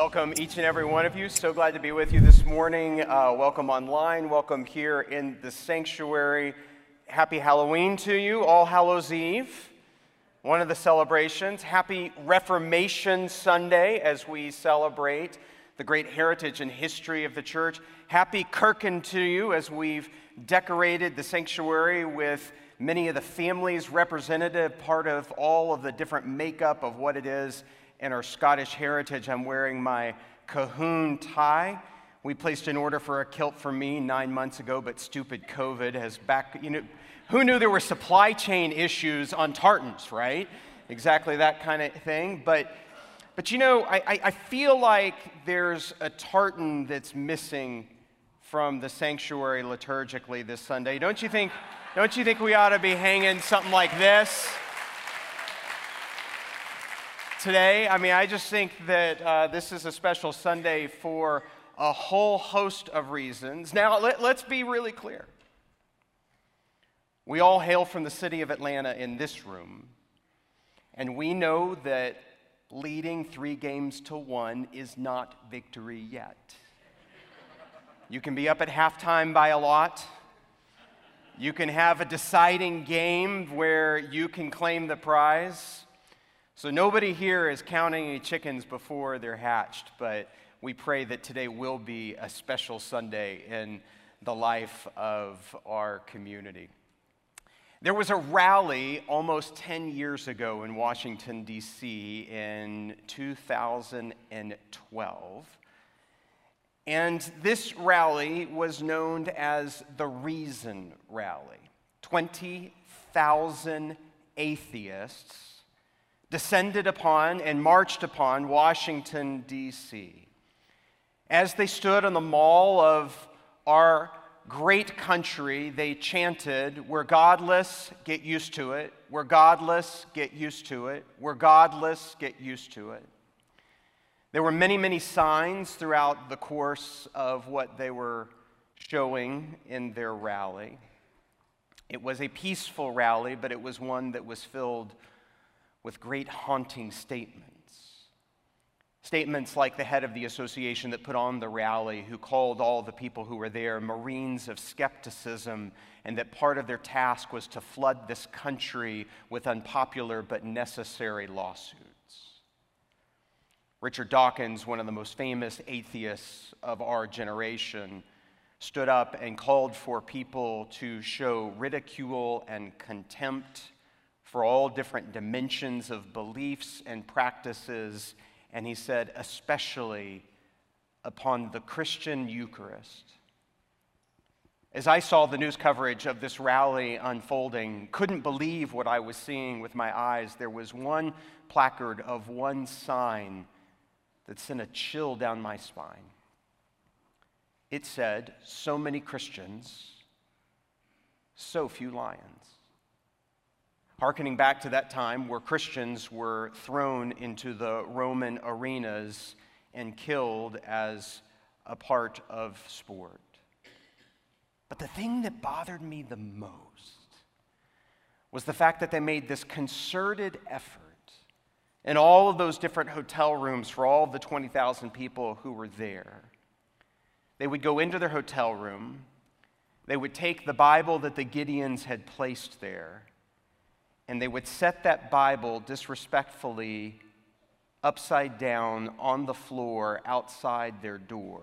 welcome each and every one of you. So glad to be with you this morning. Uh, welcome online. Welcome here in the sanctuary. Happy Halloween to you, All Hallows Eve, one of the celebrations. Happy Reformation Sunday as we celebrate the great heritage and history of the church. Happy Kirkin to you as we've decorated the sanctuary with many of the families representative, part of all of the different makeup of what it is in our Scottish heritage. I'm wearing my Cahoon tie. We placed an order for a kilt for me nine months ago, but stupid COVID has back, you know, who knew there were supply chain issues on tartans, right? Exactly that kind of thing. But, but you know, I, I feel like there's a tartan that's missing from the sanctuary liturgically this Sunday. Don't you think, don't you think we ought to be hanging something like this? Today. I mean, I just think that uh, this is a special Sunday for a whole host of reasons. Now, let, let's be really clear. We all hail from the city of Atlanta in this room, and we know that leading three games to one is not victory yet. You can be up at halftime by a lot. You can have a deciding game where you can claim the prize. So nobody here is counting any chickens before they're hatched, but we pray that today will be a special Sunday in the life of our community. There was a rally almost 10 years ago in Washington, D.C. in 2012. And this rally was known as the Reason Rally. 20,000 atheists descended upon and marched upon Washington, D.C. As they stood on the mall of our great country, they chanted, We're godless, get used to it. We're godless, get used to it. We're godless, get used to it. There were many, many signs throughout the course of what they were showing in their rally. It was a peaceful rally, but it was one that was filled with great haunting statements. Statements like the head of the association that put on the rally, who called all the people who were there Marines of skepticism, and that part of their task was to flood this country with unpopular but necessary lawsuits. Richard Dawkins, one of the most famous atheists of our generation, stood up and called for people to show ridicule and contempt for all different dimensions of beliefs and practices, and he said, especially upon the Christian Eucharist. As I saw the news coverage of this rally unfolding, couldn't believe what I was seeing with my eyes. There was one placard of one sign that sent a chill down my spine. It said, So many Christians, so few lions harkening back to that time where Christians were thrown into the Roman arenas and killed as a part of sport. But the thing that bothered me the most was the fact that they made this concerted effort in all of those different hotel rooms for all the 20,000 people who were there. They would go into their hotel room, they would take the Bible that the Gideons had placed there, and they would set that Bible disrespectfully upside down on the floor outside their door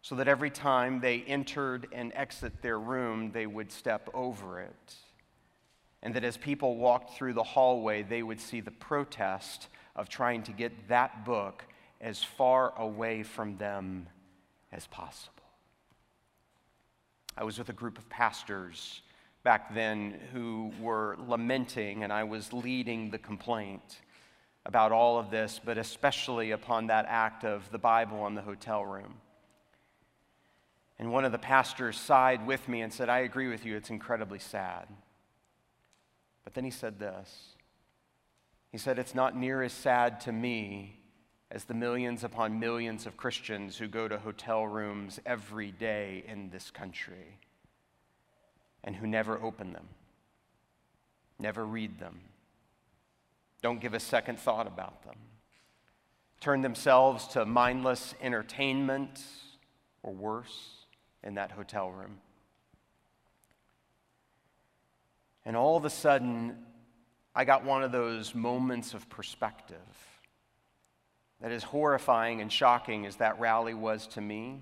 so that every time they entered and exit their room, they would step over it. And that as people walked through the hallway, they would see the protest of trying to get that book as far away from them as possible. I was with a group of pastors back then who were lamenting, and I was leading the complaint about all of this, but especially upon that act of the Bible in the hotel room. And one of the pastors sighed with me and said, I agree with you, it's incredibly sad. But then he said this He said, It's not near as sad to me as the millions upon millions of Christians who go to hotel rooms every day in this country and who never open them, never read them, don't give a second thought about them, turn themselves to mindless entertainment or worse in that hotel room. And all of a sudden, I got one of those moments of perspective that is horrifying and shocking as that rally was to me.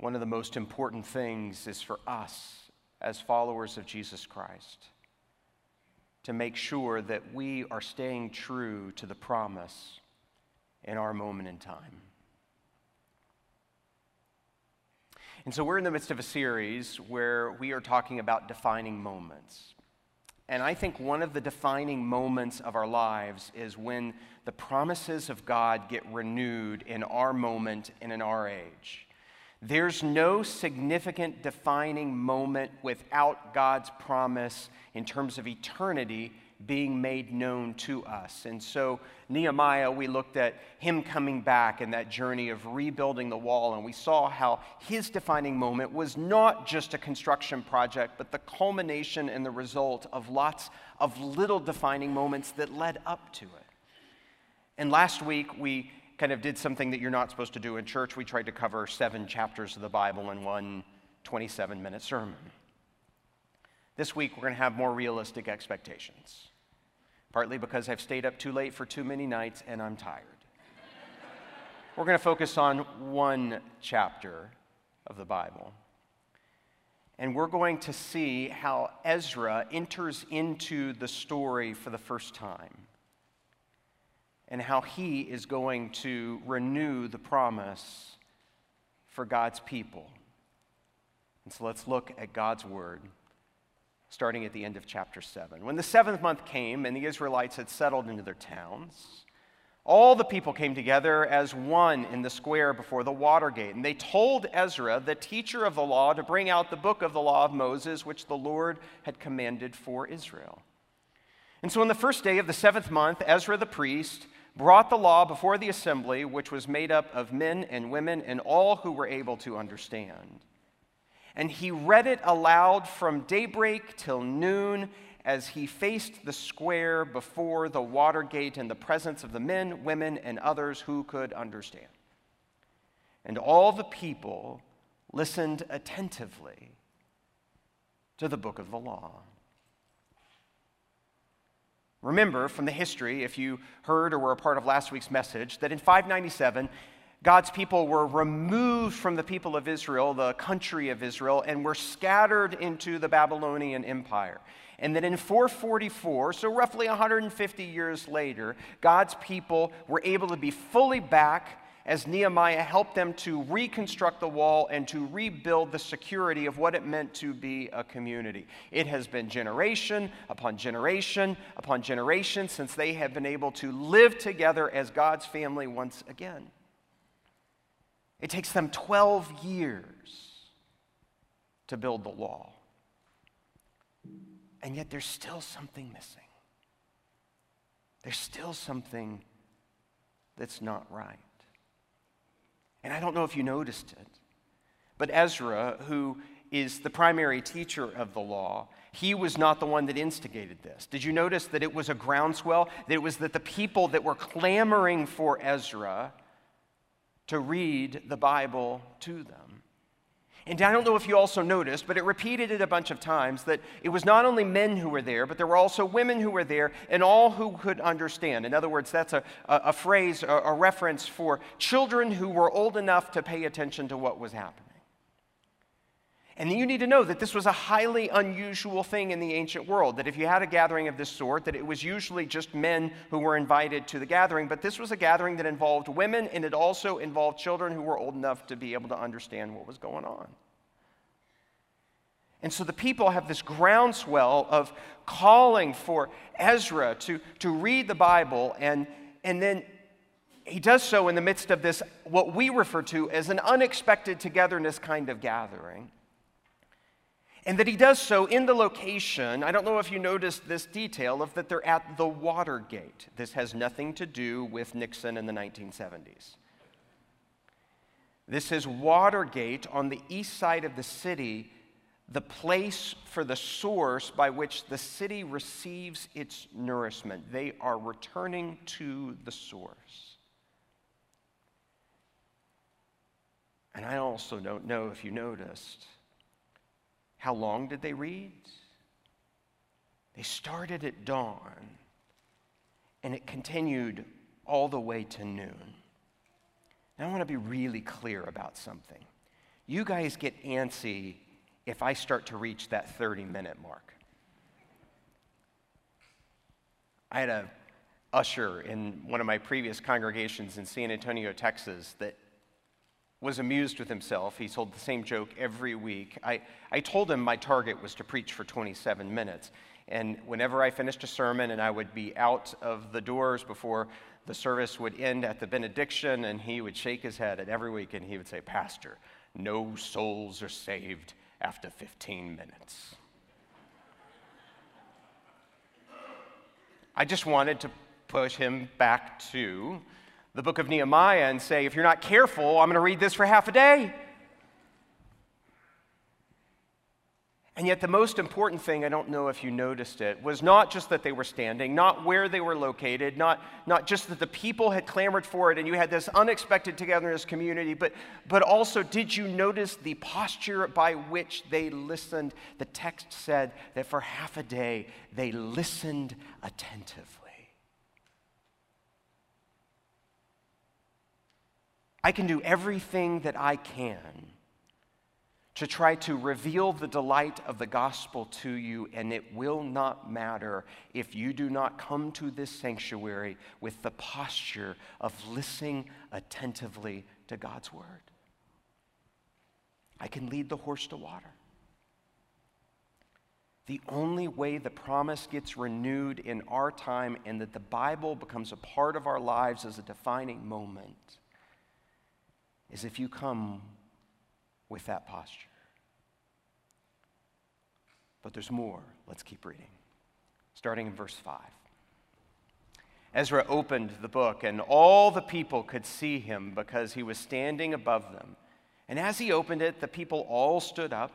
One of the most important things is for us as followers of Jesus Christ to make sure that we are staying true to the promise in our moment in time. And so we're in the midst of a series where we are talking about defining moments. And I think one of the defining moments of our lives is when the promises of God get renewed in our moment and in our age. There's no significant defining moment without God's promise in terms of eternity being made known to us. And so, Nehemiah, we looked at him coming back and that journey of rebuilding the wall, and we saw how his defining moment was not just a construction project, but the culmination and the result of lots of little defining moments that led up to it. And last week, we kind of did something that you're not supposed to do in church. We tried to cover seven chapters of the Bible in one 27 minute sermon. This week, we're going to have more realistic expectations partly because I've stayed up too late for too many nights and I'm tired. We're going to focus on one chapter of the Bible. And we're going to see how Ezra enters into the story for the first time and how he is going to renew the promise for God's people. And so let's look at God's word starting at the end of chapter 7. When the seventh month came and the Israelites had settled into their towns, all the people came together as one in the square before the water gate. And they told Ezra, the teacher of the law, to bring out the book of the law of Moses, which the Lord had commanded for Israel. And so on the first day of the seventh month, Ezra the priest brought the law before the assembly, which was made up of men and women and all who were able to understand. And he read it aloud from daybreak till noon as he faced the square before the water gate in the presence of the men, women, and others who could understand. And all the people listened attentively to the book of the law. Remember from the history, if you heard or were a part of last week's message, that in 597, God's people were removed from the people of Israel, the country of Israel, and were scattered into the Babylonian Empire. And then in 444, so roughly 150 years later, God's people were able to be fully back as Nehemiah helped them to reconstruct the wall and to rebuild the security of what it meant to be a community. It has been generation upon generation upon generation since they have been able to live together as God's family once again. It takes them 12 years to build the wall. And yet there's still something missing. There's still something that's not right. And I don't know if you noticed it, but Ezra, who is the primary teacher of the law, he was not the one that instigated this. Did you notice that it was a groundswell? That it was that the people that were clamoring for Ezra to read the Bible to them. And I don't know if you also noticed, but it repeated it a bunch of times that it was not only men who were there, but there were also women who were there and all who could understand. In other words, that's a, a, a phrase, a, a reference for children who were old enough to pay attention to what was happening. And you need to know that this was a highly unusual thing in the ancient world, that if you had a gathering of this sort, that it was usually just men who were invited to the gathering, but this was a gathering that involved women and it also involved children who were old enough to be able to understand what was going on. And so the people have this groundswell of calling for Ezra to, to read the Bible, and, and then he does so in the midst of this, what we refer to as an unexpected togetherness kind of gathering. And that he does so in the location, I don't know if you noticed this detail, of that they're at the Watergate. This has nothing to do with Nixon in the 1970s. This is Watergate on the east side of the city, the place for the source by which the city receives its nourishment. They are returning to the source. And I also don't know if you noticed. How long did they read? They started at dawn and it continued all the way to noon. Now, I want to be really clear about something. You guys get antsy if I start to reach that 30 minute mark. I had a usher in one of my previous congregations in San Antonio, Texas, that was amused with himself. He told the same joke every week. I, I told him my target was to preach for 27 minutes. And whenever I finished a sermon and I would be out of the doors before the service would end at the benediction, and he would shake his head, and every week, and he would say, Pastor, no souls are saved after 15 minutes. I just wanted to push him back to the book of Nehemiah and say, if you're not careful, I'm going to read this for half a day. And yet, the most important thing, I don't know if you noticed it, was not just that they were standing, not where they were located, not, not just that the people had clamored for it and you had this unexpected togetherness community, but, but also, did you notice the posture by which they listened? The text said that for half a day they listened attentively. I can do everything that I can to try to reveal the delight of the gospel to you, and it will not matter if you do not come to this sanctuary with the posture of listening attentively to God's word. I can lead the horse to water. The only way the promise gets renewed in our time and that the Bible becomes a part of our lives as a defining moment is if you come with that posture. But there's more. Let's keep reading. Starting in verse 5. Ezra opened the book, and all the people could see him because he was standing above them. And as he opened it, the people all stood up.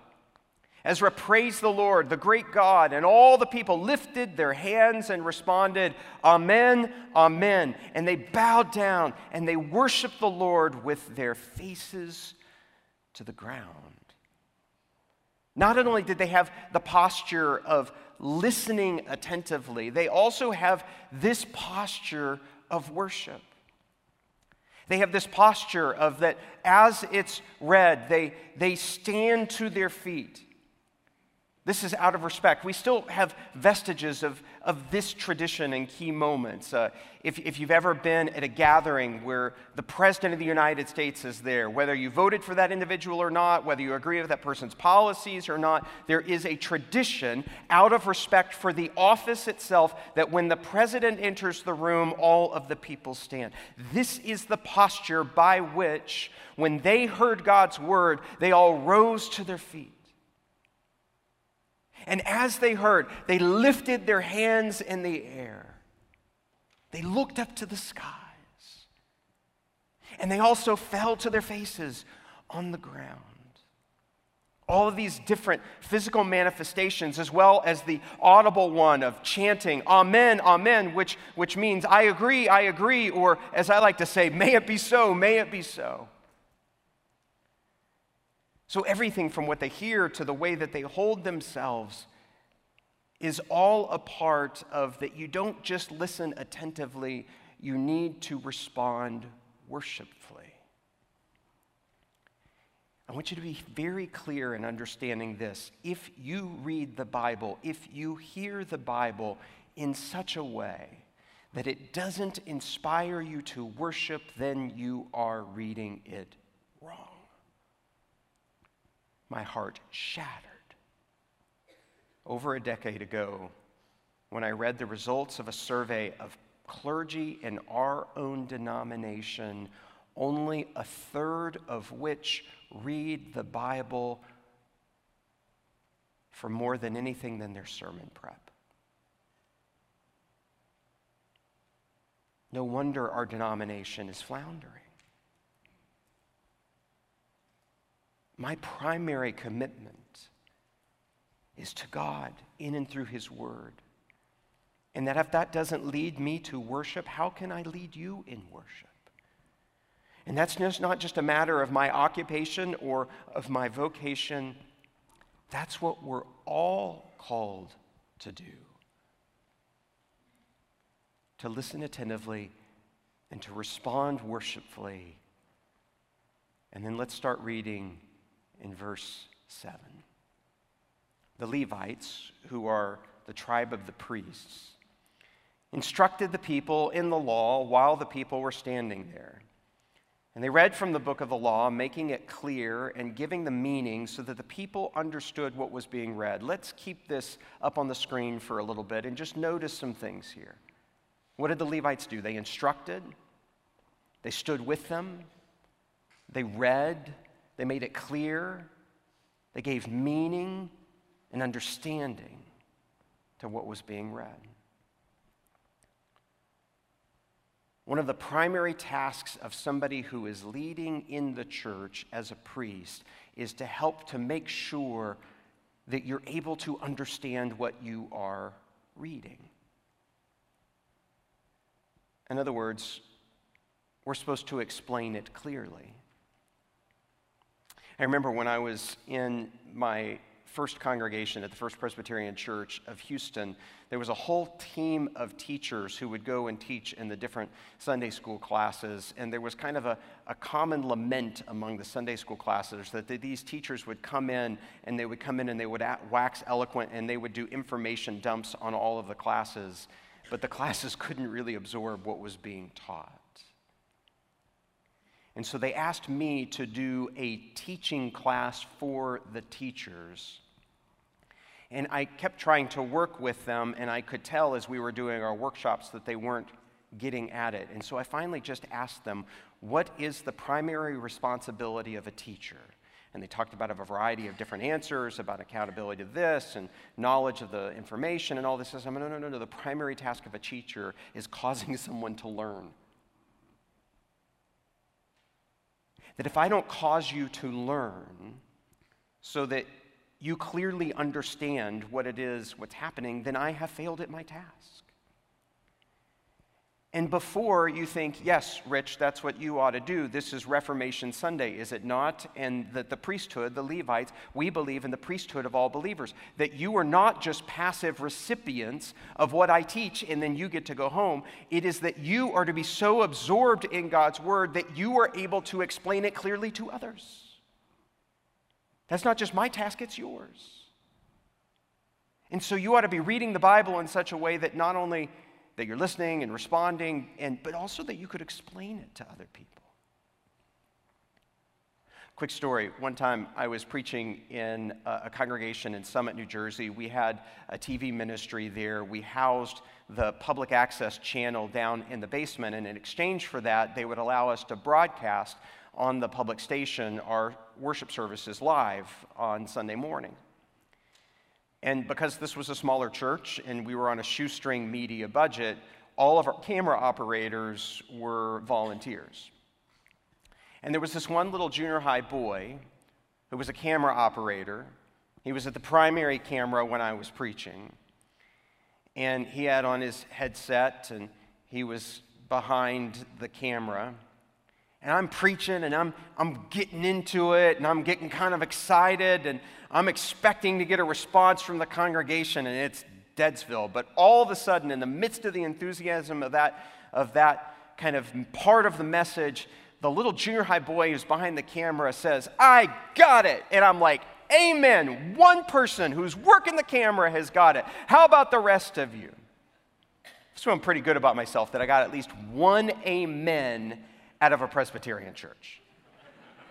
Ezra praised the Lord, the great God, and all the people lifted their hands and responded, Amen, Amen. And they bowed down and they worshiped the Lord with their faces to the ground. Not only did they have the posture of listening attentively, they also have this posture of worship. They have this posture of that as it's read, they, they stand to their feet. This is out of respect. We still have vestiges of, of this tradition in key moments. Uh, if, if you've ever been at a gathering where the President of the United States is there, whether you voted for that individual or not, whether you agree with that person's policies or not, there is a tradition out of respect for the office itself that when the President enters the room, all of the people stand. This is the posture by which, when they heard God's word, they all rose to their feet. And as they heard, they lifted their hands in the air. They looked up to the skies. And they also fell to their faces on the ground. All of these different physical manifestations, as well as the audible one of chanting, Amen, Amen, which, which means I agree, I agree, or as I like to say, may it be so, may it be so. So, everything from what they hear to the way that they hold themselves is all a part of that you don't just listen attentively, you need to respond worshipfully. I want you to be very clear in understanding this. If you read the Bible, if you hear the Bible in such a way that it doesn't inspire you to worship, then you are reading it my heart shattered. Over a decade ago, when I read the results of a survey of clergy in our own denomination, only a third of which read the Bible for more than anything than their sermon prep. No wonder our denomination is floundering. My primary commitment is to God in and through His Word. And that if that doesn't lead me to worship, how can I lead you in worship? And that's just not just a matter of my occupation or of my vocation. That's what we're all called to do to listen attentively and to respond worshipfully. And then let's start reading in verse 7. The Levites, who are the tribe of the priests, instructed the people in the law while the people were standing there. And they read from the book of the law, making it clear and giving the meaning so that the people understood what was being read. Let's keep this up on the screen for a little bit and just notice some things here. What did the Levites do? They instructed, they stood with them, they read, they made it clear, they gave meaning and understanding to what was being read. One of the primary tasks of somebody who is leading in the church as a priest is to help to make sure that you're able to understand what you are reading. In other words, we're supposed to explain it clearly. I remember when I was in my first congregation at the First Presbyterian Church of Houston, there was a whole team of teachers who would go and teach in the different Sunday school classes. And there was kind of a, a common lament among the Sunday school classes that the, these teachers would come in and they would come in and they would wax eloquent and they would do information dumps on all of the classes. But the classes couldn't really absorb what was being taught. And so they asked me to do a teaching class for the teachers and I kept trying to work with them, and I could tell as we were doing our workshops that they weren't getting at it. And so I finally just asked them, What is the primary responsibility of a teacher? And they talked about a variety of different answers about accountability to this and knowledge of the information and all this. I said, no, no, no, no. The primary task of a teacher is causing someone to learn. That if I don't cause you to learn so that you clearly understand what it is, what's happening, then I have failed at my task. And before you think, yes, Rich, that's what you ought to do, this is Reformation Sunday, is it not? And that the priesthood, the Levites, we believe in the priesthood of all believers, that you are not just passive recipients of what I teach and then you get to go home. It is that you are to be so absorbed in God's word that you are able to explain it clearly to others. That's not just my task, it's yours. And so you ought to be reading the Bible in such a way that not only that you're listening and responding, and, but also that you could explain it to other people. Quick story. One time I was preaching in a, a, congregation in Summit, New Jersey. We had a TV ministry there. We housed the public access channel down in the basement, and in exchange for that, they would allow us to broadcast on the public station our worship services live on Sunday morning. And because this was a smaller church and we were on a shoestring media budget, all of our camera operators were volunteers. And there was this one little junior high boy who was a camera operator. He was at the primary camera when I was preaching. And he had on his headset and he was behind the camera and I'm preaching and I'm, I'm getting into it and I'm getting kind of excited and I'm expecting to get a response from the congregation and it's Deadsville. But all of a sudden, in the midst of the enthusiasm of that, of that kind of part of the message, the little junior high boy who's behind the camera says, I got it. And I'm like, Amen. One person who's working the camera has got it. How about the rest of you? I'm pretty good about myself that I got at least one amen out of a Presbyterian church.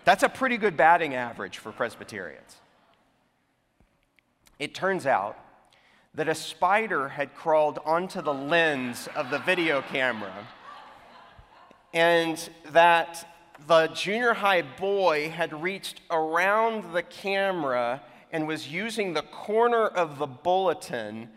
That's a pretty good batting average for Presbyterians. It turns out that a spider had crawled onto the lens of the video camera, and that the junior high boy had reached around the camera and was using the corner of the bulletin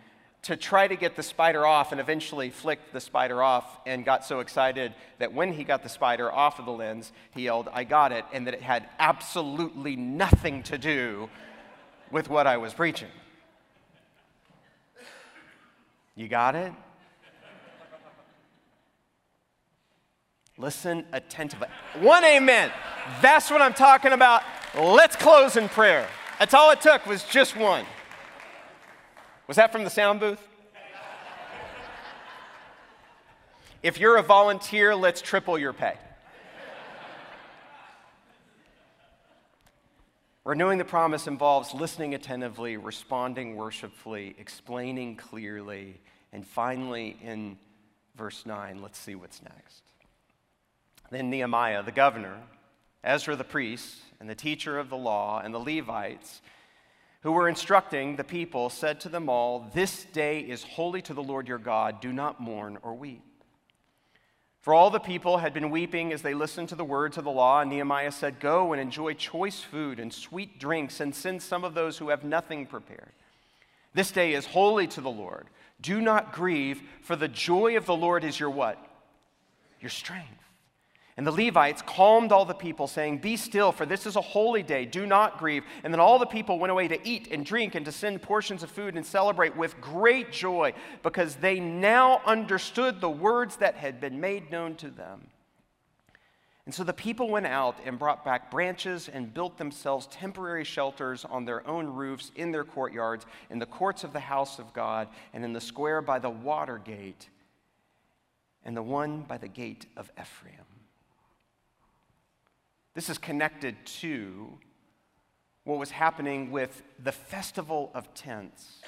to try to get the spider off and eventually flicked the spider off and got so excited that when he got the spider off of the lens, he yelled, I got it, and that it had absolutely nothing to do with what I was preaching. You got it? Listen attentively. One amen. That's what I'm talking about. Let's close in prayer. That's all it took was just one. Was that from the sound booth? If you're a volunteer, let's triple your pay. Renewing the promise involves listening attentively, responding worshipfully, explaining clearly, and finally, in verse 9, let's see what's next. Then Nehemiah, the governor, Ezra the priest, and the teacher of the law, and the Levites, who were instructing the people, said to them all, This day is holy to the Lord your God. Do not mourn or weep. For all the people had been weeping as they listened to the words of the law, and Nehemiah said, Go and enjoy choice food and sweet drinks, and send some of those who have nothing prepared. This day is holy to the Lord. Do not grieve, for the joy of the Lord is your what? Your strength. And the Levites calmed all the people, saying, Be still, for this is a holy day. Do not grieve. And then all the people went away to eat and drink and to send portions of food and celebrate with great joy, because they now understood the words that had been made known to them. And so the people went out and brought back branches and built themselves temporary shelters on their own roofs, in their courtyards, in the courts of the house of God, and in the square by the water gate, and the one by the gate of Ephraim. This is connected to what was happening with the Festival of Tents.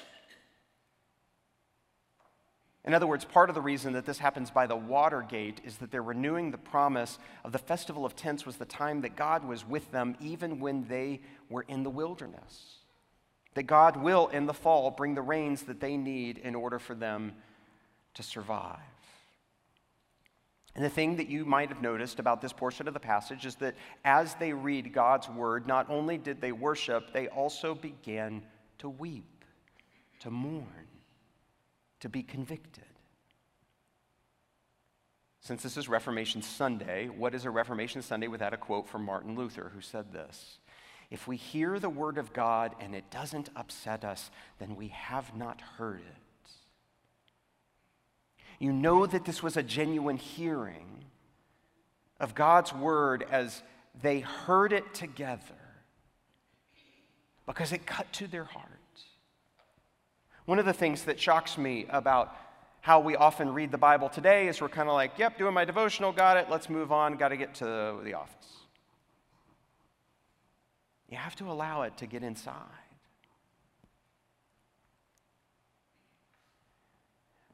In other words, part of the reason that this happens by the water gate is that they're renewing the promise of the Festival of Tents was the time that God was with them even when they were in the wilderness. That God will, in the fall, bring the rains that they need in order for them to survive. And the thing that you might have noticed about this portion of the passage is that as they read God's word, not only did they worship, they also began to weep, to mourn, to be convicted. Since this is Reformation Sunday, what is a Reformation Sunday without a quote from Martin Luther, who said this? If we hear the word of God and it doesn't upset us, then we have not heard it. You know that this was a genuine hearing of God's word as they heard it together because it cut to their hearts. One of the things that shocks me about how we often read the Bible today is we're kind of like, yep, doing my devotional, got it, let's move on, got to get to the office. You have to allow it to get inside.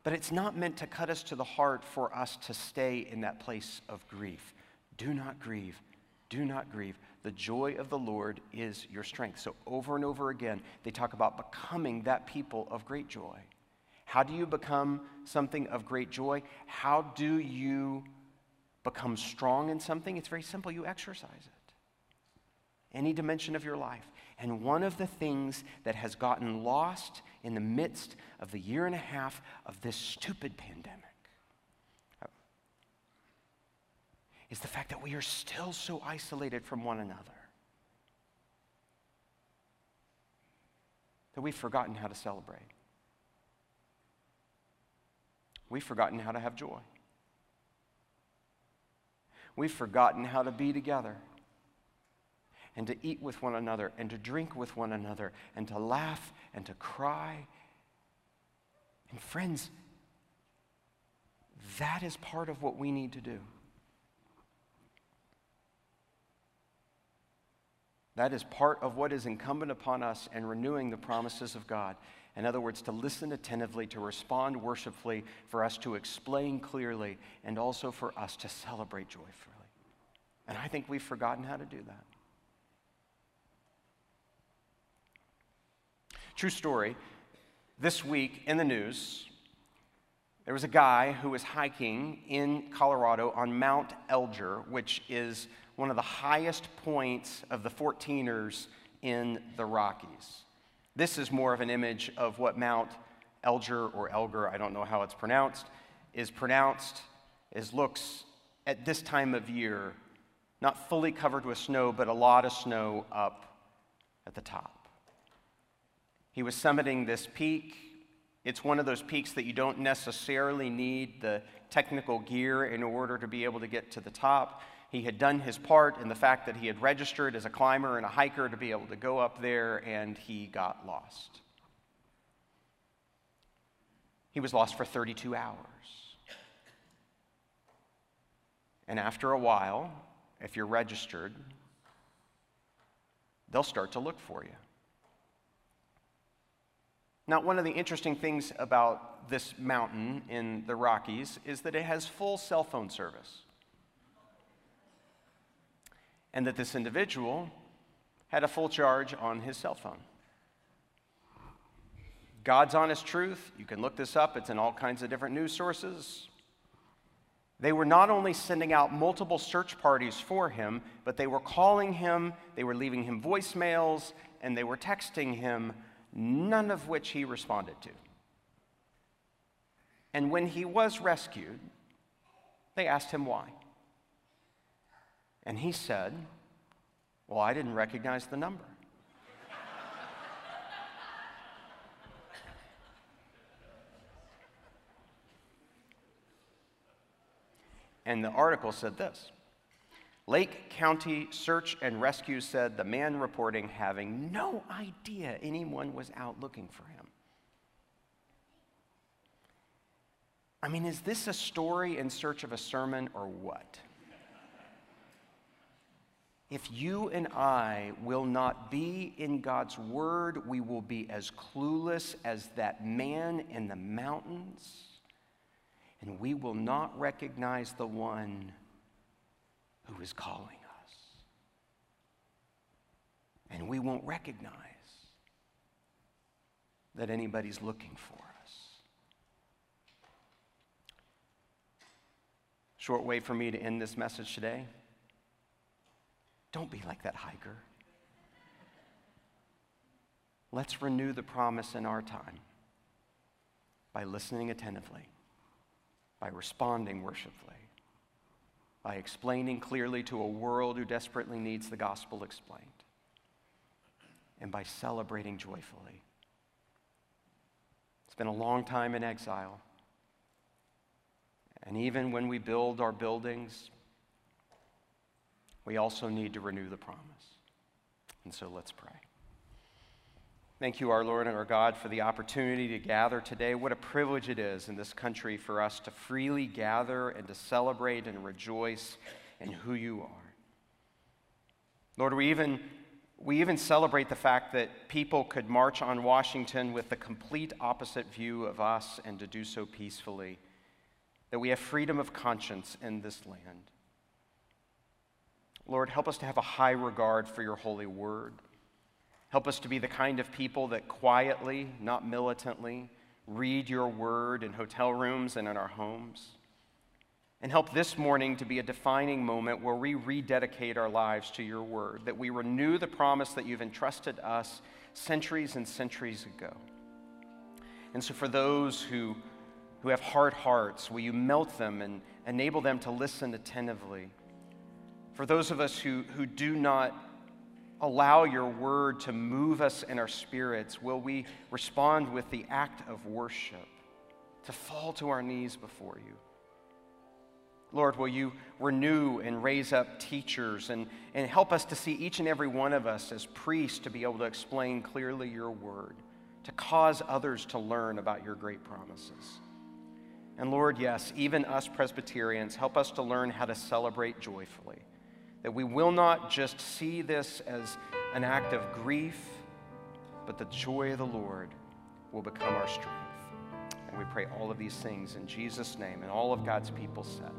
But it's not meant to cut us to the heart for us to stay in that place of grief. Do not grieve. Do not grieve. The joy of the Lord is your strength. So, over and over again, they talk about becoming that people of great joy. How do you become something of great joy? How do you become strong in something? It's very simple. You exercise it. Any dimension of your life. And one of the things that has gotten lost in the midst of the year and a half of this stupid pandemic uh, is the fact that we are still so isolated from one another that we've forgotten how to celebrate. We've forgotten how to have joy. We've forgotten how to be together and to eat with one another and to drink with one another and to laugh and to cry. And friends, that is part of what we need to do. That is part of what is incumbent upon us in renewing the promises of God. In other words, to listen attentively, to respond worshipfully, for us to explain clearly, and also for us to celebrate joyfully. And I think we've forgotten how to do that. True story. This week in the news, there was a guy who was hiking in Colorado on Mount Elbert, which is one of the highest points of the 14ers in the Rockies. This is more of an image of what Mount Elbert or Elger, I don't know how it's pronounced, is pronounced, is looks at this time of year, not fully covered with snow, but a lot of snow up at the top. He was summiting this peak. It's one of those peaks that you don't necessarily need the technical gear in order to be able to get to the top. He had done his part in the fact that he had registered as a climber and a hiker to be able to go up there, and he got lost. He was lost for 32 hours. And after a while, if you're registered, they'll start to look for you. Now, one of the interesting things about this mountain in the Rockies is that it has full cell phone service. And that this individual had a full charge on his cell phone. God's honest truth, you can look this up, it's in all kinds of different news sources. They were not only sending out multiple search parties for him, but they were calling him, they were leaving him voicemails, and they were texting him none of which he responded to. And when he was rescued, they asked him why. And he said, Well, I didn't recognize the number. and the article said this Lake County Search and Rescue said the man reporting having no idea anyone was out looking for him. I mean, is this a story in search of a sermon or what? If you and I will not be in God's word, we will be as clueless as that man in the mountains, and we will not recognize the one who is calling us. And we won't recognize that anybody's looking for us. Short way for me to end this message today. Don't be like that hiker. Let's renew the promise in our time by listening attentively, by responding worshipfully by explaining clearly to a world who desperately needs the gospel explained, and by celebrating joyfully. It's been a long time in exile. And even when we build our buildings, we also need to renew the promise. And so let's pray. Thank you, our Lord and our God, for the opportunity to gather today. What a privilege it is in this country for us to freely gather and to celebrate and rejoice in who you are. Lord, we even, we even celebrate the fact that people could march on Washington with the complete opposite view of us and to do so peacefully, that we have freedom of conscience in this land. Lord, help us to have a high regard for your holy word. Help us to be the kind of people that quietly, not militantly, read your word in hotel rooms and in our homes. And help this morning to be a defining moment where we rededicate our lives to your word, that we renew the promise that you've entrusted us centuries and centuries ago. And so, for those who, who have hard hearts, will you melt them and enable them to listen attentively? For those of us who, who do not allow your word to move us in our spirits, will we respond with the act of worship, to fall to our knees before you? Lord, will you renew and raise up teachers and, and help us to see each and every one of us as priests to be able to explain clearly your word, to cause others to learn about your great promises. And Lord, yes, even us Presbyterians, help us to learn how to celebrate joyfully that we will not just see this as an act of grief, but the joy of the Lord will become our strength. And we pray all of these things in Jesus' name, and all of God's people said.